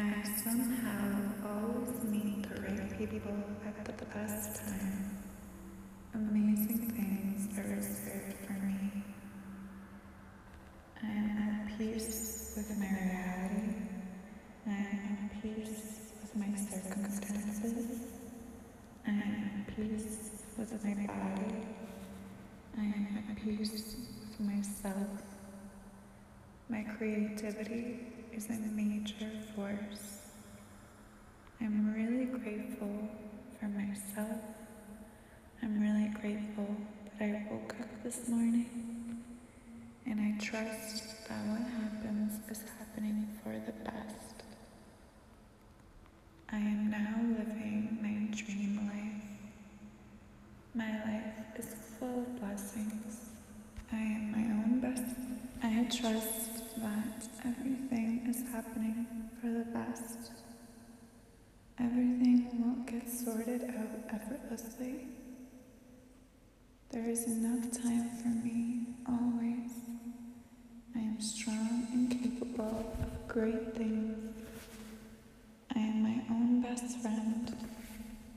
I somehow always meet the right people at the best time. Amazing things are reserved for me. I am at peace with my reality. I am at peace with my circumstances. I am at peace with my body. I am at peace with myself. My creativity is a major force. I'm really grateful for myself. I'm really grateful that I woke up this morning and I trust that what happens Sorted out effortlessly. There is enough time for me always. I am strong and capable of great things. I am my own best friend,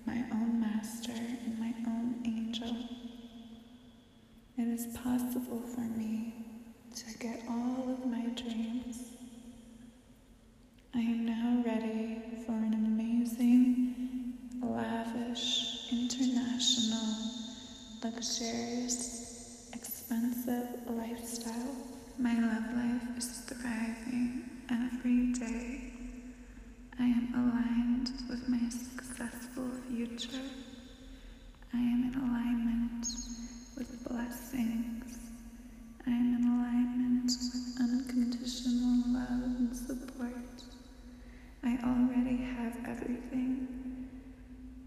my own master, and my own angel. It is possible for me to get all of my dreams. I am in alignment with blessings. I am in alignment with unconditional love and support. I already have everything,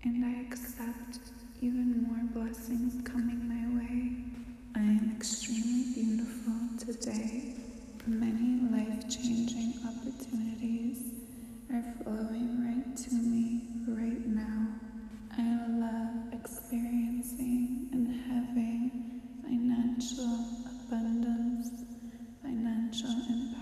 and I accept even more blessings financial empowerment.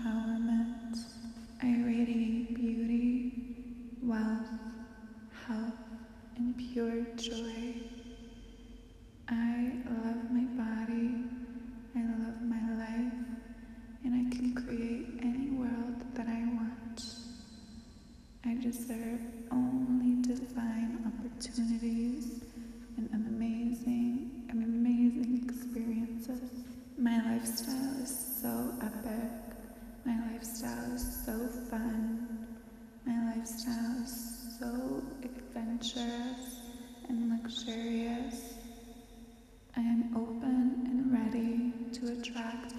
To attract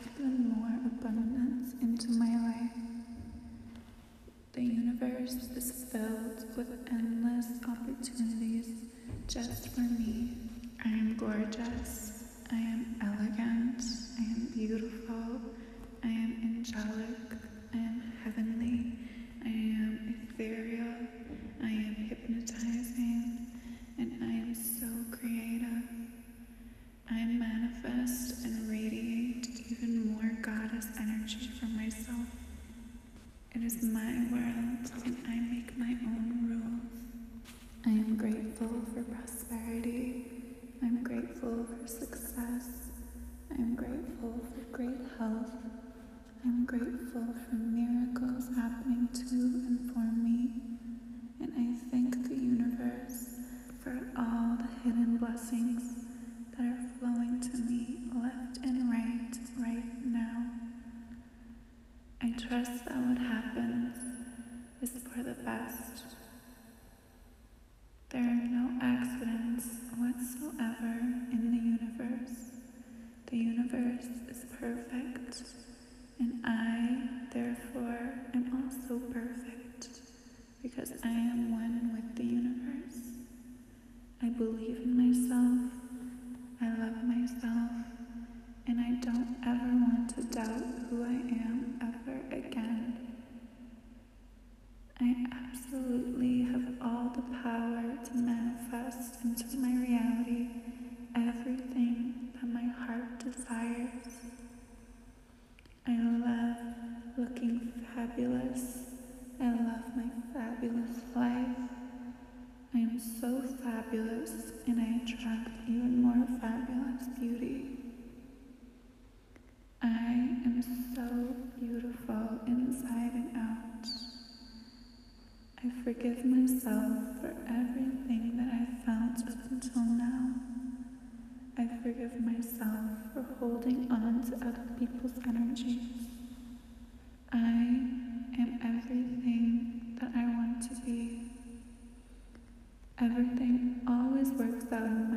for success. I'm grateful for great health. I'm grateful for miracles happening to and for me. And I thank the universe for all the hidden blessings that are flowing to me left and right right now. I trust that what happens is for the best. There are no accidents whatsoever in. The universe is perfect, and I, therefore, am also perfect because I am one fabulous. I love my fabulous life. I am so fabulous and I attract even more fabulous beauty. I am so beautiful inside and out. I forgive myself for everything that I've felt up until now. I forgive myself for holding on to other people's energies.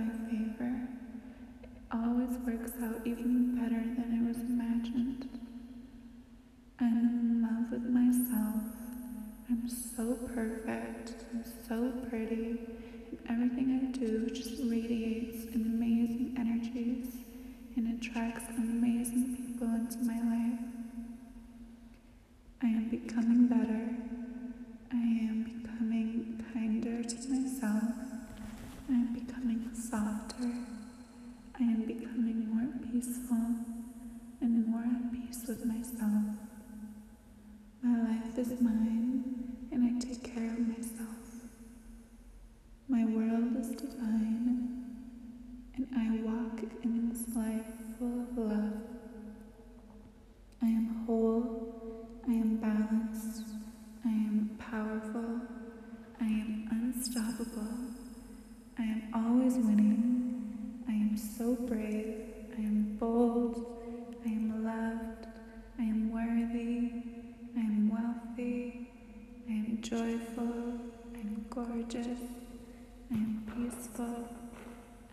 My favor. It always works out even better than it was imagined. I'm in love with myself. I'm so perfect. I'm so pretty. And everything I do just radiates amazing energies and attracts amazing people into my life. I am becoming I am peaceful,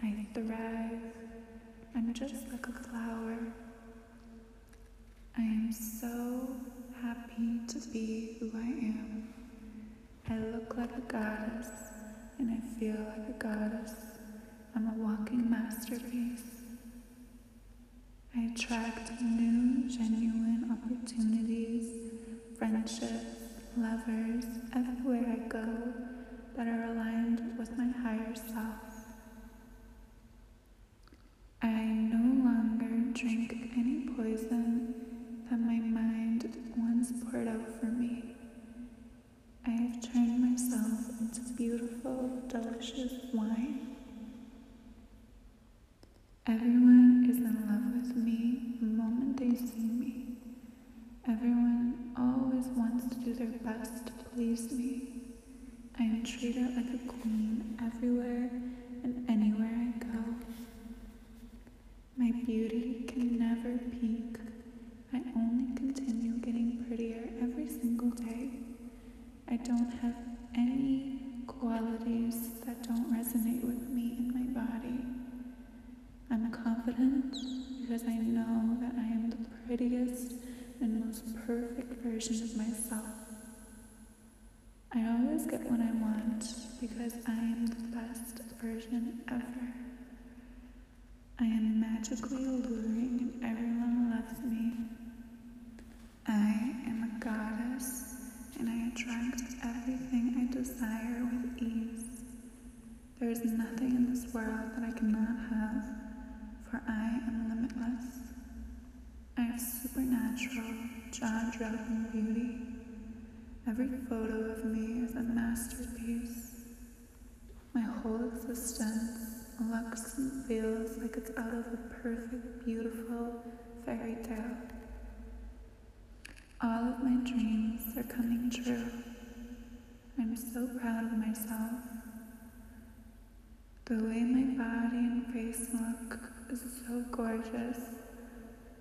I thrive, I'm just like a flower. I am so happy to be who I am. I look like a goddess and I feel like a goddess. I'm a walking masterpiece. I attract new, genuine opportunities, friendships, lovers everywhere I go that are aligned with my higher self. I no longer drink any poison that my mind once poured out for me. I have turned myself into beautiful, delicious wine. Everyone is in love with me the moment they see me. Everyone always wants to do their best to please me. I am treated like a queen everywhere and anywhere I go. My beauty can never peak. I only continue getting prettier every single day. I don't have any qualities that don't resonate with me in my body. I'm confident because I know that I am the prettiest and most perfect version of myself. I always get what I want because I am the best version ever. I am magically alluring and everyone loves me. I am a goddess and I attract everything I desire with ease. There is nothing in this world that I cannot have, for I am limitless. I have supernatural, jaw dropping beauty. Every photo of me is a masterpiece. My whole existence looks and feels like it's out of a perfect, beautiful fairy tale. All of my dreams are coming true. I'm so proud of myself. The way my body and face look is so gorgeous.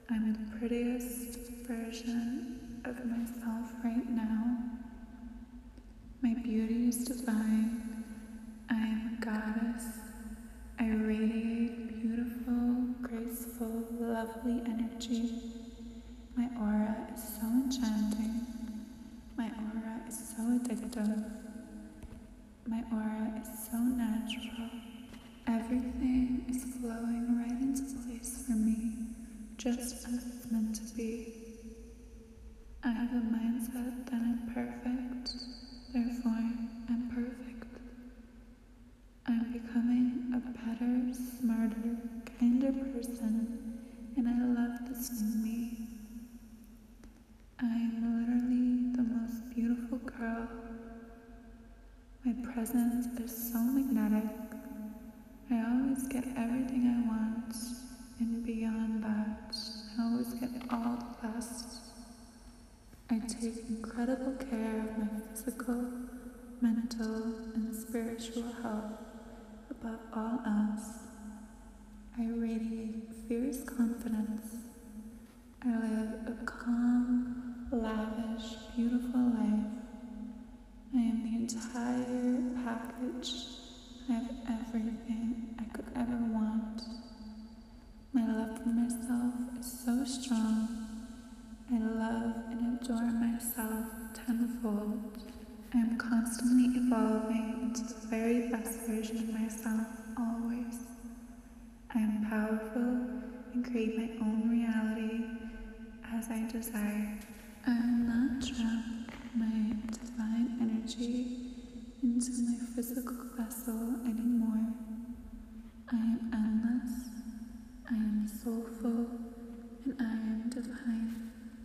I'm the prettiest version of myself right now. My beauty is divine. Energy. My aura is so enchanting. My aura is so addictive. My aura is so natural. Everything is flowing right into place for me, just as above all else. powerful and create my own reality as I desire. I will not trap my divine energy into my physical vessel anymore.